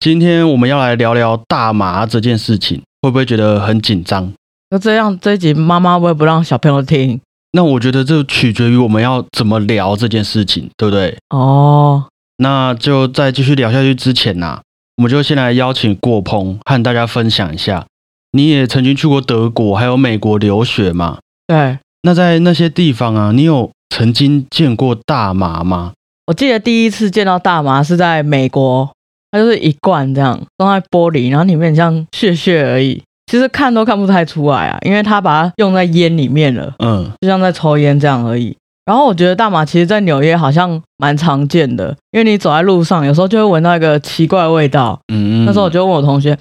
今天我们要来聊聊大麻这件事情，会不会觉得很紧张？那这样这一集妈妈会不会不让小朋友听？那我觉得这取决于我们要怎么聊这件事情，对不对？哦，那就在继续聊下去之前呐、我们就先来邀请过鹏和大家分享一下。你也曾经去过德国还有美国留学嘛？对，那在那些地方啊，你有曾经见过大麻吗？我记得第一次见到大麻是在美国，它就是一罐这样装在玻璃，然后里面像屑屑而已，其实看都看不太出来啊，因为它把它用在烟里面了，嗯，就像在抽烟这样而已。然后我觉得大麻其实在纽约好像蛮常见的，因为你走在路上，有时候就会闻到一个奇怪的味道。嗯，那时候我就问我同学，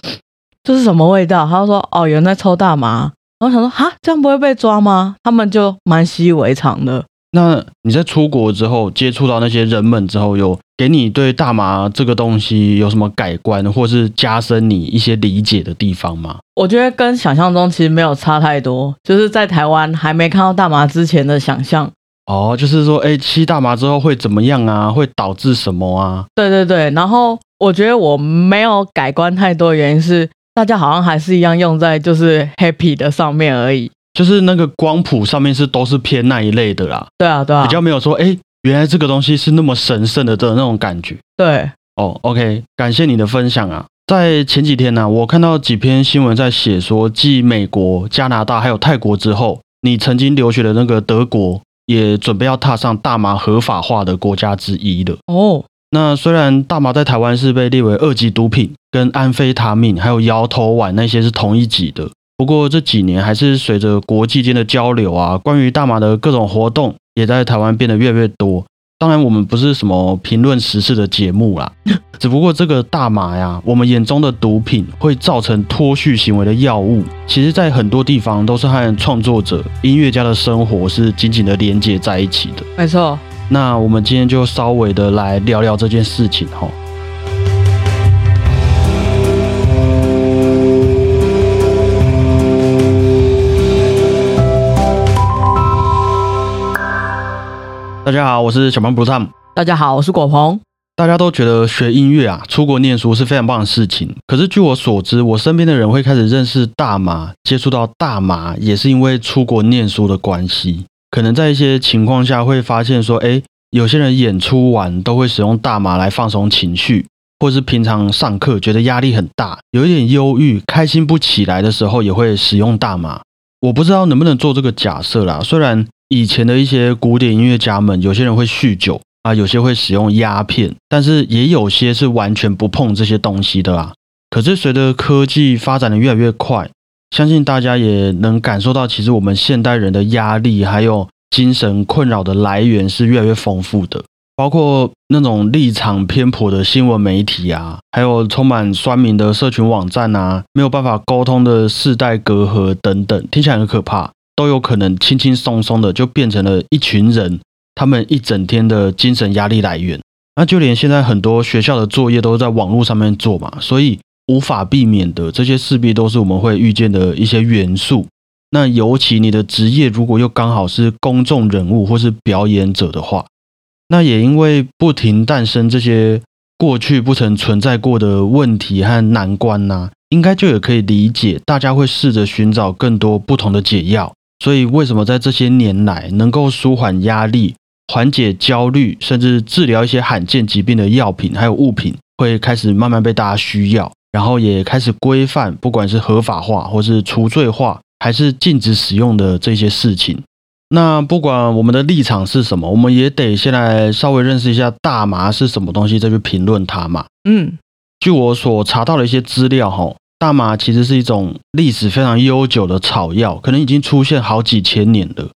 这是什么味道？他就说，哦，有人在抽大麻。然后我想说，哈，这样不会被抓吗？他们就蛮习以为常的。那你在出国之后接触到那些人们之后，有给你对大麻这个东西有什么改观，或是加深你一些理解的地方吗？我觉得跟想象中其实没有差太多，就是在台湾还没看到大麻之前的想象。哦，就是说，哎，吸大麻之后会怎么样啊？会导致什么啊？对对对，然后我觉得我没有改观太多，原因是大家好像还是一样用在就是 happy 的上面而已。就是那个光谱上面是都是偏那一类的啦，对啊，对啊，比较没有说，哎，原来这个东西是那么神圣的的那种感觉。对，哦，OK，感谢你的分享啊。在前几天呢、我看到几篇新闻在写说，继美国、加拿大还有泰国之后，你曾经留学的那个德国也准备要踏上大麻合法化的国家之一了。哦，那虽然大麻在台湾是被列为二级毒品，跟安非他命还有摇头丸那些是同一级的，不过这几年还是随着国际间的交流啊，关于大麻的各种活动也在台湾变得越来越多。当然，我们不是什么评论时事的节目啦，只不过这个大麻呀，我们眼中的毒品会造成脱序行为的药物，其实在很多地方都是和创作者、音乐家的生活是紧紧的连接在一起的。没错。那我们今天就稍微的来聊聊这件事情哈。大我是小胖 Blue Tom。大家好，我是果鹏。大家都觉得学音乐啊，出国念书是非常棒的事情。可是据我所知，我身边的人会开始认识大麻，接触到大麻，也是因为出国念书的关系。可能在一些情况下会发现说，诶，有些人演出完都会使用大麻来放松情绪，或是平常上课觉得压力很大，有一点忧郁、开心不起来的时候，也会使用大麻。我不知道能不能做这个假设啦。虽然以前的一些古典音乐家们，有些人会酗酒啊，有些会使用鸦片，但是也有些是完全不碰这些东西的啦。可是随着科技发展的越来越快，相信大家也能感受到，其实我们现代人的压力还有精神困扰的来源是越来越丰富的。包括那种立场偏颇的新闻媒体啊，还有充满酸民的社群网站啊，没有办法沟通的世代隔阂等等，听起来很可怕，都有可能轻轻松松的就变成了一群人他们一整天的精神压力来源。那就连现在很多学校的作业都在网络上面做嘛，所以无法避免的，这些势必都是我们会遇见的一些元素。那尤其你的职业如果又刚好是公众人物或是表演者的话，那也因为不停诞生这些过去不曾存在过的问题和难关呐、应该就也可以理解，大家会试着寻找更多不同的解药。所以，为什么在这些年来能够舒缓压力、缓解焦虑，甚至治疗一些罕见疾病的药品还有物品，会开始慢慢被大家需要，然后也开始规范，不管是合法化或是除罪化，还是禁止使用的这些事情。那不管我们的立场是什么，我们也得先来稍微认识一下大麻是什么东西，再去评论它嘛。嗯，据我所查到的一些资料，哈，大麻其实是一种历史非常悠久的草药，可能已经出现好几千年了。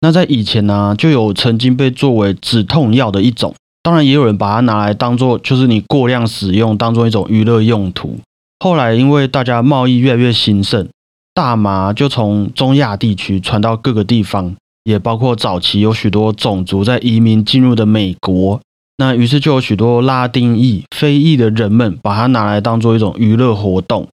那在以前呢、就有曾经被作为止痛药的一种，当然也有人把它拿来当做就是你过量使用，当做一种娱乐用途。后来因为大家贸易越来越兴盛，大麻就从中亚地区传到各个地方，也包括早期有许多种族在移民进入的美国。那于是就有许多拉丁裔、非裔的人们把它拿来当做一种娱乐活动。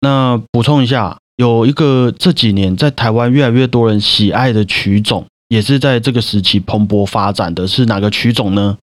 那补充一下，有一个这几年在台湾越来越多人喜爱的曲种，也是在这个时期蓬勃发展的，是哪个曲种呢？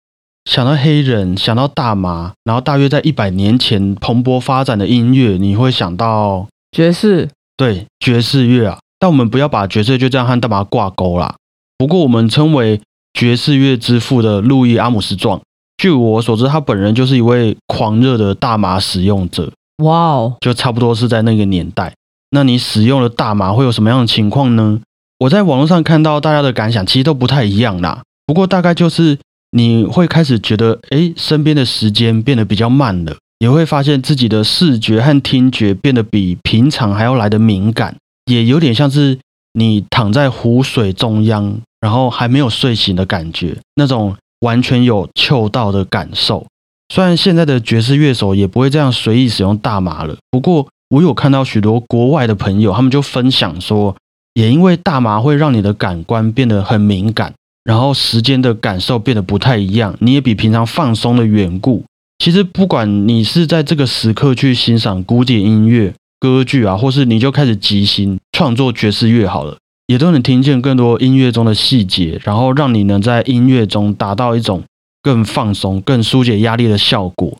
想到黑人，想到大麻，然后大约在一百年前蓬勃发展的音乐，你会想到爵士，对爵士乐啊。但我们不要把爵士就这样和大麻挂钩啦。不过我们称为爵士乐之父的路易阿姆斯壮，据我所知，他本人就是一位狂热的大麻使用者。哇哦，就差不多是在那个年代。那你使用了大麻会有什么样的情况呢？我在网络上看到大家的感想，其实都不太一样啦。不过大概就是你会开始觉得，哎，身边的时间变得比较慢了，也会发现自己的视觉和听觉变得比平常还要来的敏感，也有点像是你躺在湖水中央，然后还没有睡醒的感觉，那种完全有嗅到的感受。虽然现在的爵士乐手也不会这样随意使用大麻了，不过我有看到许多国外的朋友，他们就分享说，也因为大麻会让你的感官变得很敏感，然后时间的感受变得不太一样，你也比平常放松的缘故。其实不管你是在这个时刻去欣赏古典音乐、歌剧啊，或是你就开始即兴创作爵士乐好了，也都能听见更多音乐中的细节，然后让你能在音乐中达到一种。更放松、更疏解压力的效果，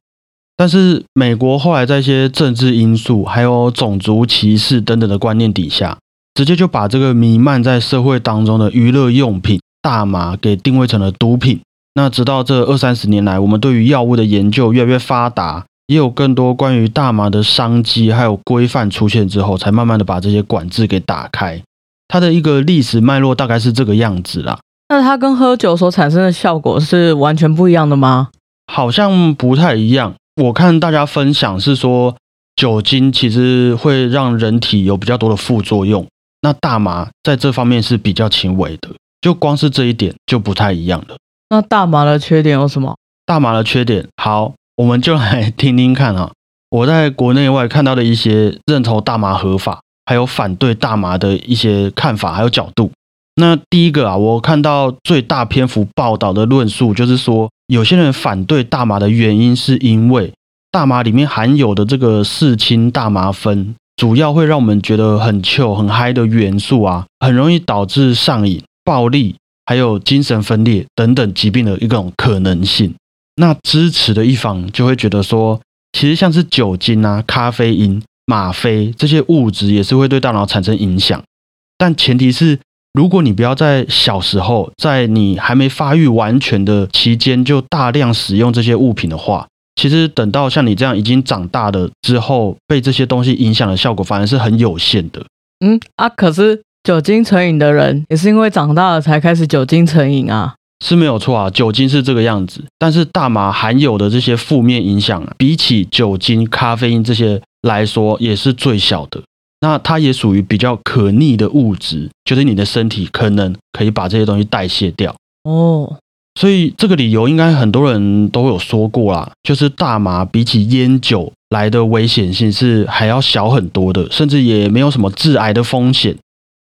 但是美国后来在一些政治因素、还有种族歧视等等的观念底下，直接就把这个弥漫在社会当中的娱乐用品大麻给定位成了毒品。那直到这二三十年来，我们对于药物的研究越来越发达，也有更多关于大麻的商机还有规范出现之后，才慢慢的把这些管制给打开。它的一个历史脉络大概是这个样子啦。那它跟喝酒所产生的效果是完全不一样的吗？好像不太一样。我看大家分享是说，酒精其实会让人体有比较多的副作用，那大麻在这方面是比较轻微的。就光是这一点就不太一样了。那大麻的缺点有什么？大麻的缺点，好，我们就来听听看啊。我在国内外看到的一些认同大麻合法，还有反对大麻的一些看法还有角度。那第一个啊，我看到最大篇幅报道的论述，就是说有些人反对大麻的原因，是因为大麻里面含有的这个四氢大麻酚，主要会让我们觉得很 Q、很嗨的元素啊，很容易导致上瘾、暴力，还有精神分裂等等疾病的一种可能性。那支持的一方就会觉得说，其实像是酒精啊、咖啡因、吗啡这些物质，也是会对大脑产生影响，但前提是。如果你不要在小时候，在你还没发育完全的期间就大量使用这些物品的话，其实等到像你这样已经长大了之后，被这些东西影响的效果反而是很有限的。嗯啊，可是酒精成瘾的人也是因为长大了才开始酒精成瘾啊，是没有错啊，酒精是这个样子，但是大麻含有的这些负面影响，比起酒精、咖啡因这些来说，也是最小的。那它也属于比较可逆的物质，就是你的身体可能可以把这些东西代谢掉哦。所以这个理由应该很多人都有说过啦，就是大麻比起烟酒来的危险性是还要小很多的，甚至也没有什么致癌的风险。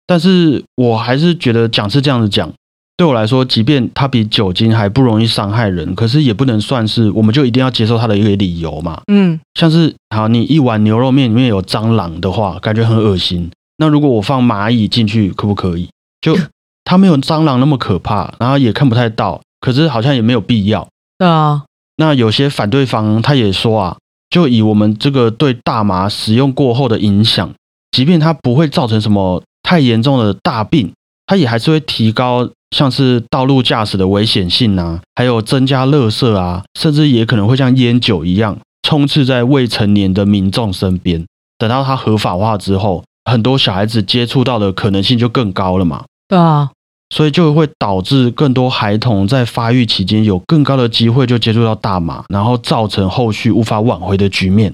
但是我还是觉得讲是这样子讲。对我来说，即便它比酒精还不容易伤害人，可是也不能算是我们就一定要接受它的一个理由嘛。嗯，像是好，你一碗牛肉面里面有蟑螂的话，感觉很恶心。那如果我放蚂蚁进去，可不可以？就 它没有蟑螂那么可怕，然后也看不太到，可是好像也没有必要。对啊。那有些反对方他也说啊，就以我们这个对大麻使用过后的影响，即便它不会造成什么太严重的大病，它也还是会提高。像是道路驾驶的危险性啊，还有增加垃圾啊，甚至也可能会像烟酒一样充斥在未成年的民众身边。等到它合法化之后，很多小孩子接触到的可能性就更高了嘛。对啊，所以就会导致更多孩童在发育期间有更高的机会就接触到大麻，然后造成后续无法挽回的局面。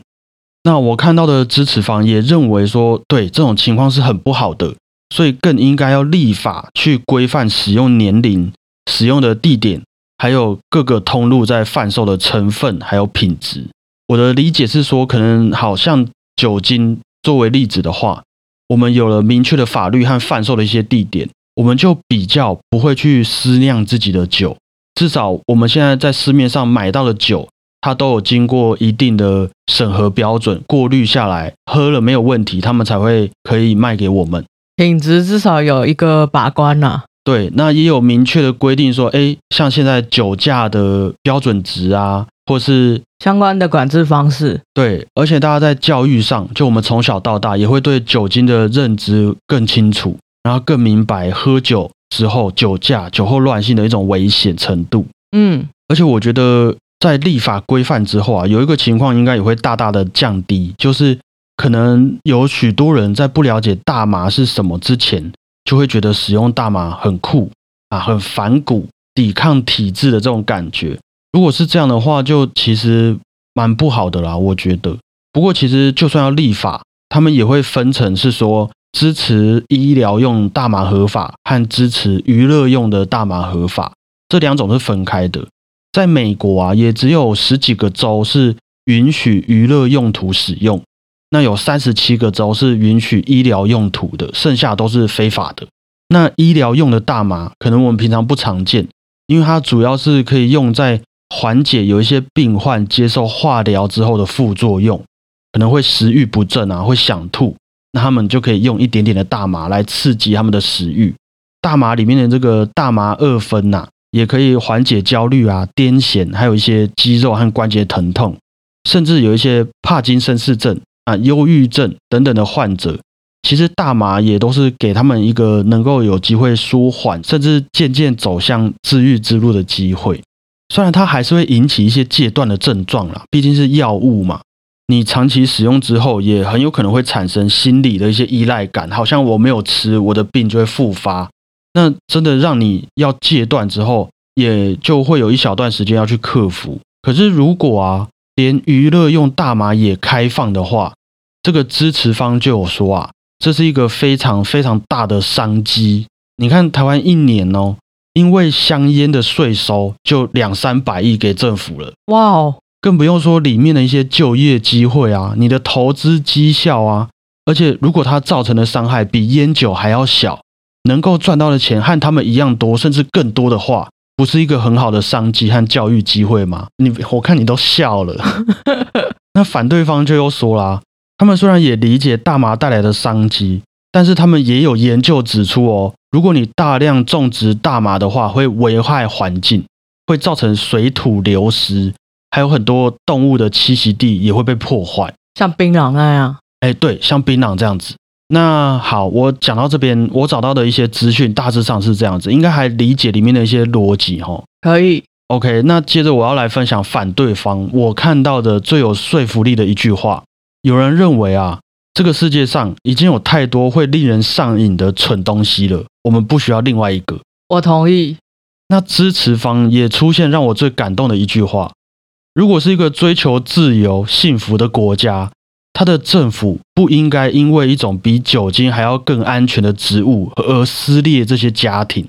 那我看到的支持方也认为说，对这种情况是很不好的。所以更应该要立法去规范使用年龄、使用的地点，还有各个通路在贩售的成分还有品质。我的理解是说，可能好像酒精作为例子的话，我们有了明确的法律和贩售的一些地点，我们就比较不会去私酿自己的酒。至少我们现在在市面上买到的酒，它都有经过一定的审核标准过滤下来，喝了没有问题，他们才会可以卖给我们。品质至少有一个把关呐。对，那也有明确的规定说，哎，像现在酒驾的标准值啊，或是相关的管制方式。对，而且大家在教育上，就我们从小到大也会对酒精的认知更清楚，然后更明白喝酒之后酒驾、酒后乱性的一种危险程度。嗯，而且我觉得在立法规范之后啊，有一个情况应该也会大大的降低，就是可能有许多人在不了解大麻是什么之前。就会觉得使用大麻很酷啊，很反骨、抵抗体制的这种感觉。如果是这样的话，就其实蛮不好的啦，我觉得。不过，其实就算要立法，他们也会分成是说支持医疗用大麻合法和支持娱乐用的大麻合法，这两种是分开的。在美国啊，也只有十几个州是允许娱乐用途使用。那有三十七个州是允许医疗用途的，剩下都是非法的。那医疗用的大麻，可能我们平常不常见，因为它主要是可以用在缓解有一些病患接受化疗之后的副作用，可能会食欲不振啊，会想吐，那他们就可以用一点点的大麻来刺激他们的食欲。大麻里面的这个大麻二酚呐，也可以缓解焦虑啊、癫痫，还有一些肌肉和关节疼痛，甚至有一些帕金森氏症。忧郁症等等的患者，其实大麻也都是给他们一个能够有机会舒缓，甚至渐渐走向治愈之路的机会。虽然它还是会引起一些戒断的症状啦，毕竟是药物嘛。你长期使用之后，也很有可能会产生心理的一些依赖感，好像我没有吃，我的病就会复发。那真的让你要戒断之后，也就会有一小段时间要去克服。可是如果啊，连娱乐用大麻也开放的话，这个支持方就有说啊，这是一个非常非常大的商机。你看台湾一年哦，因为香烟的税收就两三百亿给政府了，哇哦！更不用说里面的一些就业机会啊，你的投资绩效啊，而且如果它造成的伤害比烟酒还要小，能够赚到的钱和他们一样多，甚至更多的话。不是一个很好的商机和教育机会吗？你我看你都笑了。那反对方就又说啦，他们虽然也理解大麻带来的商机，但是他们也有研究指出哦，如果你大量种植大麻的话，会危害环境，会造成水土流失，还有很多动物的栖息地也会被破坏，像槟榔那样。哎，对，像槟榔这样子。那好，我讲到这边，我找到的一些资讯大致上是这样子，应该还理解里面的一些逻辑哈。可以，OK。那接着我要来分享反对方我看到的最有说服力的一句话。有人认为啊，这个世界上已经有太多会令人上瘾的蠢东西了，我们不需要另外一个。我同意。那支持方也出现让我最感动的一句话：如果是一个追求自由幸福的国家。它的政府不应该因为一种比酒精还要更安全的植物而撕裂这些家庭。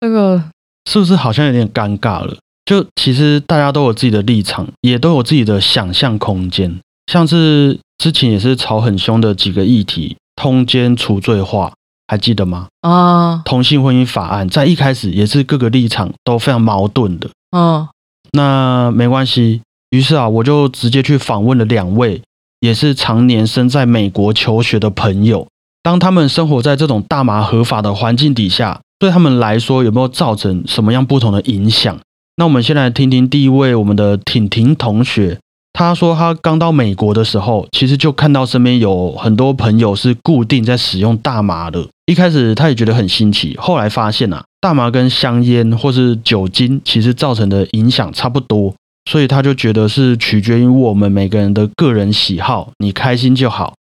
这个是不是好像有点尴尬了？就其实大家都有自己的立场，也都有自己的想象空间。像是之前也是吵很凶的几个议题，通奸除罪化，还记得吗？啊，同性婚姻法案在一开始也是各个立场都非常矛盾的。嗯，那没关系。于是啊，我就直接去访问了两位。也是常年身在美国求学的朋友，当他们生活在这种大麻合法的环境底下，对他们来说有没有造成什么样不同的影响？那我们先来听听第一位我们的婷婷同学，他说他刚到美国的时候，其实就看到身边有很多朋友是固定在使用大麻的。一开始他也觉得很新奇，后来发现啊，大麻跟香烟或是酒精其实造成的影响差不多。所以他就觉得是取决于我们每个人的个人喜好，你开心就好。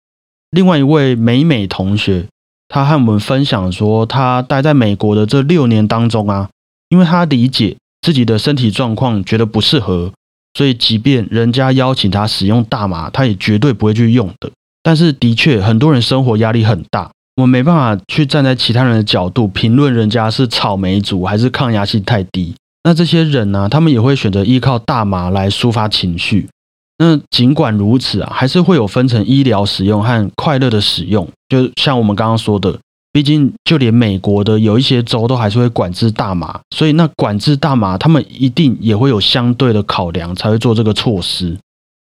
另外一位美美同学，他和我们分享说，他待在美国的这六年当中啊，因为他理解自己的身体状况，觉得不适合，所以即便人家邀请他使用大麻，他也绝对不会去用的。但是的确，很多人生活压力很大，我们没办法去站在其他人的角度评论人家是草莓族还是抗压性太低。那这些人呢，他们也会选择依靠大麻来抒发情绪。那尽管如此啊，还是会有分成医疗使用和快乐的使用。就像我们刚刚说的，毕竟就连美国的有一些州都还是会管制大麻，所以那管制大麻，他们一定也会有相对的考量才会做这个措施。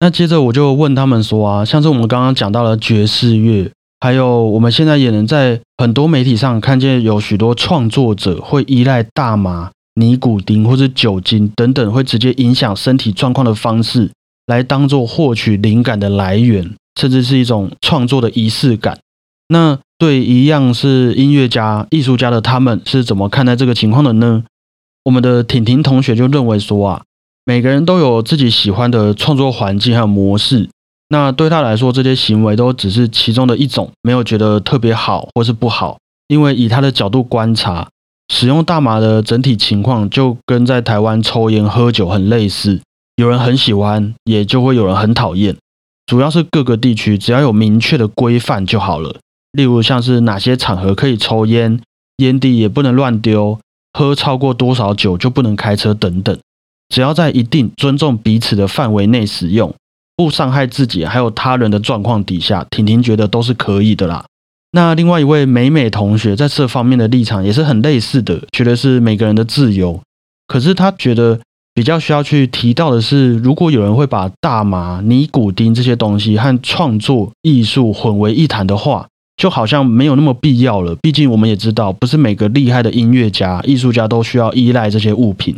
那接着我就问他们说啊，像是我们刚刚讲到的爵士乐，还有我们现在也能在很多媒体上看见有许多创作者会依赖大麻、尼古丁或者酒精等等会直接影响身体状况的方式，来当做获取灵感的来源，甚至是一种创作的仪式感。那对一样是音乐家、艺术家的他们是怎么看待这个情况的呢？我们的婷婷同学就认为说啊，每个人都有自己喜欢的创作环境还有模式。那对他来说，这些行为都只是其中的一种，没有觉得特别好或是不好。因为以他的角度观察，使用大麻的整体情况就跟在台湾抽烟喝酒很类似，有人很喜欢，也就会有人很讨厌。主要是各个地区只要有明确的规范就好了，例如像是哪些场合可以抽烟，烟蒂也不能乱丢，喝超过多少酒就不能开车等等，只要在一定尊重彼此的范围内使用。不伤害自己还有他人的状况底下，婷婷觉得都是可以的啦。那另外一位美美同学在这方面的立场也是很类似的，觉得是每个人的自由。可是他觉得比较需要去提到的是，如果有人会把大麻、尼古丁这些东西和创作艺术混为一谈的话，就好像没有那么必要了。毕竟我们也知道，不是每个厉害的音乐家、艺术家都需要依赖这些物品。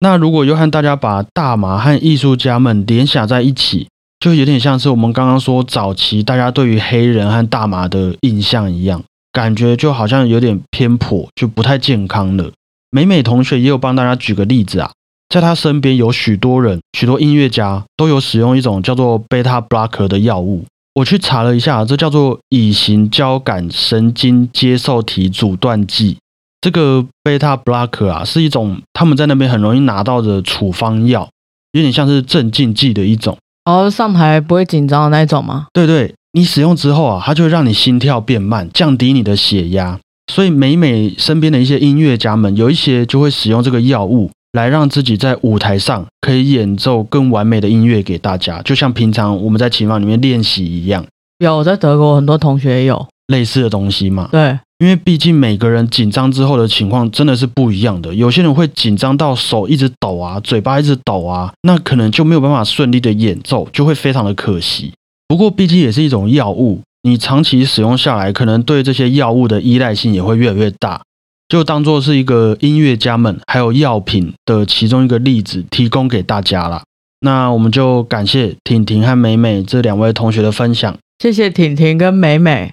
那如果又和大家把大麻和艺术家们联想在一起，就有点像是我们刚刚说早期大家对于黑人和大麻的印象一样，感觉就好像有点偏颇，就不太健康了。美美同学也有帮大家举个例子啊，在他身边有许多人，许多音乐家都有使用一种叫做贝塔 blocker 的药物。我去查了一下，这叫做乙型交感神经接受体阻断剂。这个贝塔 blocker 啊，是一种他们在那边很容易拿到的处方药，有点像是镇静剂的一种。哦，上台不会紧张的那一种吗？对对，你使用之后啊，它就会让你心跳变慢，降低你的血压。所以每每身边的一些音乐家们，有一些就会使用这个药物，来让自己在舞台上可以演奏更完美的音乐给大家，就像平常我们在琴房里面练习一样。有，我在德国很多同学也有类似的东西嘛？对。因为毕竟每个人紧张之后的情况真的是不一样的，有些人会紧张到手一直抖啊，嘴巴一直抖啊，那可能就没有办法顺利的演奏，就会非常的可惜。不过毕竟也是一种药物，你长期使用下来，可能对这些药物的依赖性也会越来越大。就当做是一个音乐家们还有药品的其中一个例子，提供给大家了。那我们就感谢婷婷和美美这两位同学的分享，谢谢婷婷跟美美。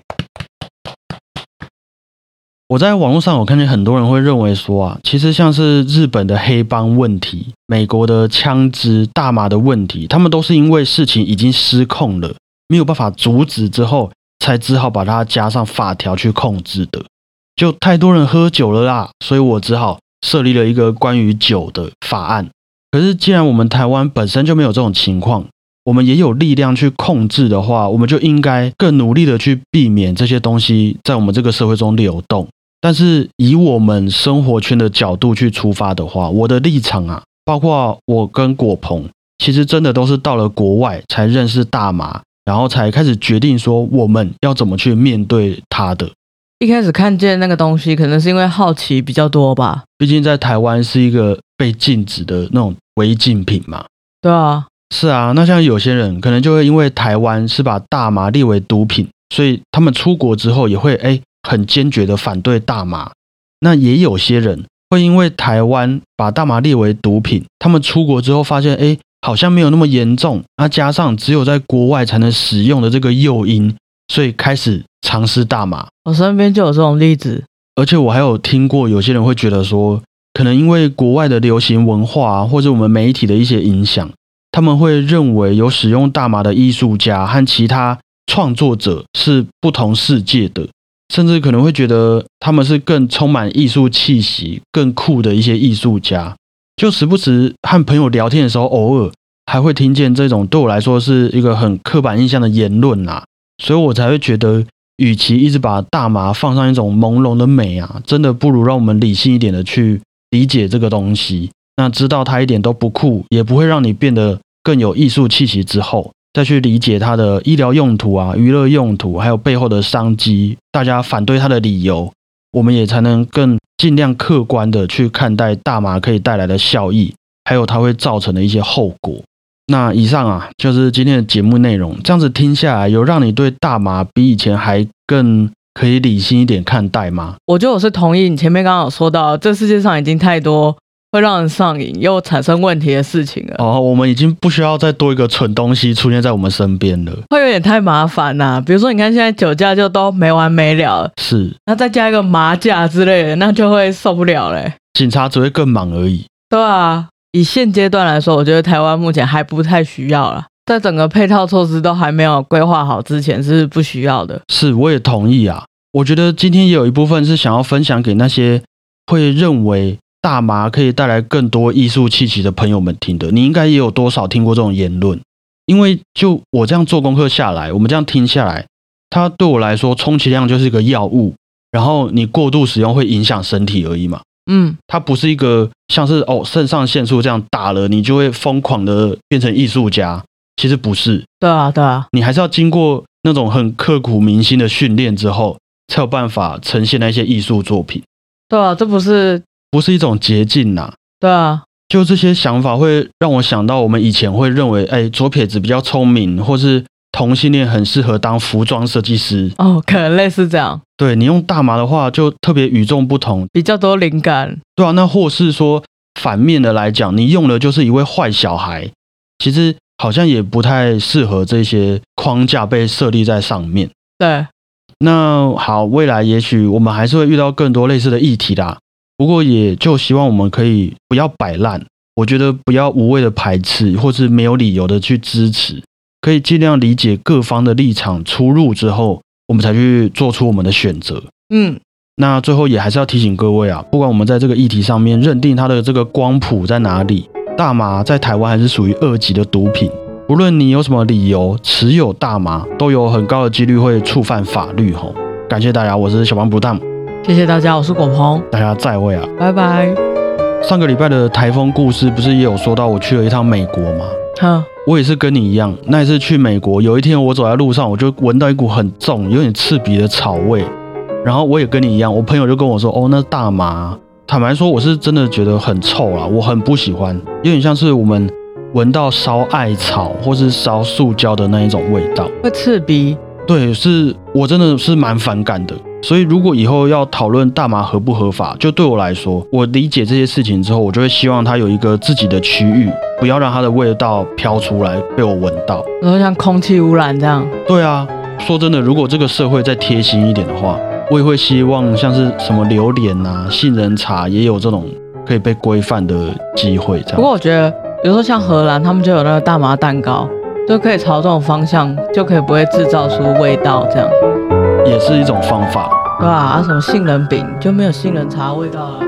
我在网络上，我看见很多人会认为说啊，其实像是日本的黑帮问题、美国的枪支、大麻的问题，他们都是因为事情已经失控了，没有办法阻止之后，才只好把它加上法条去控制的。就太多人喝酒了啦，所以我只好设立了一个关于酒的法案。可是既然我们台湾本身就没有这种情况，我们也有力量去控制的话，我们就应该更努力的去避免这些东西在我们这个社会中流动。但是以我们生活圈的角度去出发的话，我的立场啊，包括我跟果鹏，其实真的都是到了国外才认识大麻，然后才开始决定说我们要怎么去面对它的。一开始看见那个东西，可能是因为好奇比较多吧。毕竟在台湾是一个被禁止的那种违禁品嘛。对啊，是啊。那像有些人可能就会因为台湾是把大麻列为毒品，所以他们出国之后也会哎。很坚决的反对大麻，那也有些人会因为台湾把大麻列为毒品，他们出国之后发现，哎，好像没有那么严重，那加上只有在国外才能使用的这个诱因，所以开始尝试大麻。我身边就有这种例子，而且我还有听过有些人会觉得说，可能因为国外的流行文化或者我们媒体的一些影响，他们会认为有使用大麻的艺术家和其他创作者是不同世界的。甚至可能会觉得他们是更充满艺术气息、更酷的一些艺术家。就时不时和朋友聊天的时候，偶尔还会听见这种对我来说是一个很刻板印象的言论啊，所以我才会觉得，与其一直把大麻放上一种朦胧的美啊，真的不如让我们理性一点的去理解这个东西。那知道它一点都不酷，也不会让你变得更有艺术气息之后。再去理解它的医疗用途啊、娱乐用途，还有背后的商机，大家反对它的理由，我们也才能更尽量客观的去看待大麻可以带来的效益，还有它会造成的一些后果。那以上啊，就是今天的节目内容。这样子听下来，有让你对大麻比以前还更可以理性一点看待吗？我觉得我是同意你前面刚刚有说到，这世界上已经太多会让人上瘾又产生问题的事情了，哦，我们已经不需要再多一个蠢东西出现在我们身边了。会有点太麻烦呐、比如说，你看现在酒驾就都没完没了，是，那再加一个麻驾之类的，那就会受不了嘞。警察只会更忙而已。对啊，以现阶段来说，我觉得台湾目前还不太需要了，在整个配套措施都还没有规划好之前是不需要的。是，我也同意啊。我觉得今天也有一部分是想要分享给那些会认为大麻可以带来更多艺术气息的朋友们听的。你应该也有多少听过这种言论？因为就我这样做功课下来，我们这样听下来，它对我来说，充其量就是一个药物，然后你过度使用会影响身体而已嘛。嗯，它不是一个像是哦肾上腺素这样打了你就会疯狂的变成艺术家，其实不是，对啊，对啊，你还是要经过那种很刻骨铭心的训练之后，才有办法呈现那些艺术作品，对啊，这不是不是一种捷径呐、对啊，就这些想法会让我想到，我们以前会认为，哎，左撇子比较聪明，或是同性恋很适合当服装设计师。哦，可能类似这样，对你用大麻的话，就特别与众不同，比较多灵感。对啊，那或是说反面的来讲，你用的就是一位坏小孩，其实好像也不太适合这些框架被设立在上面。对，那好，未来也许我们还是会遇到更多类似的议题啦。不过也就希望我们可以不要摆烂，我觉得不要无谓的排斥，或是没有理由的去支持，可以尽量理解各方的立场出入之后，我们才去做出我们的选择。嗯，那最后也还是要提醒各位啊，不管我们在这个议题上面认定它的这个光谱在哪里，大麻在台湾还是属于二级的毒品。无论你有什么理由持有大麻，都有很高的几率会触犯法律吼。感谢大家，我是小王不当，谢谢大家，我是果鹏，大家再会啊。拜拜。上个礼拜的台风故事不是也有说到我去了一趟美国吗？哼，我也是跟你一样，那一次去美国，有一天我走在路上，我就闻到一股很重、有点刺鼻的草味。然后我也跟你一样，我朋友就跟我说：“哦，那是大麻。”坦白说，我是真的觉得很臭啦，我很不喜欢，有点像是我们闻到烧艾草或是烧塑胶的那一种味道。会刺鼻。对，是我真的是蛮反感的。所以如果以后要讨论大麻合不合法，就对我来说，我理解这些事情之后，我就会希望它有一个自己的区域，不要让它的味道飘出来被我闻到。然后像空气污染这样，对啊，说真的，如果这个社会再贴心一点的话，我也会希望像是什么榴莲啊、杏仁茶也有这种可以被规范的机会。这样不过我觉得，比如说像荷兰，他们就有那个大麻蛋糕，就可以朝这种方向，就可以不会制造出味道，这样，也是一种方法。对吧、啊？什么杏仁饼就没有杏仁茶味道了。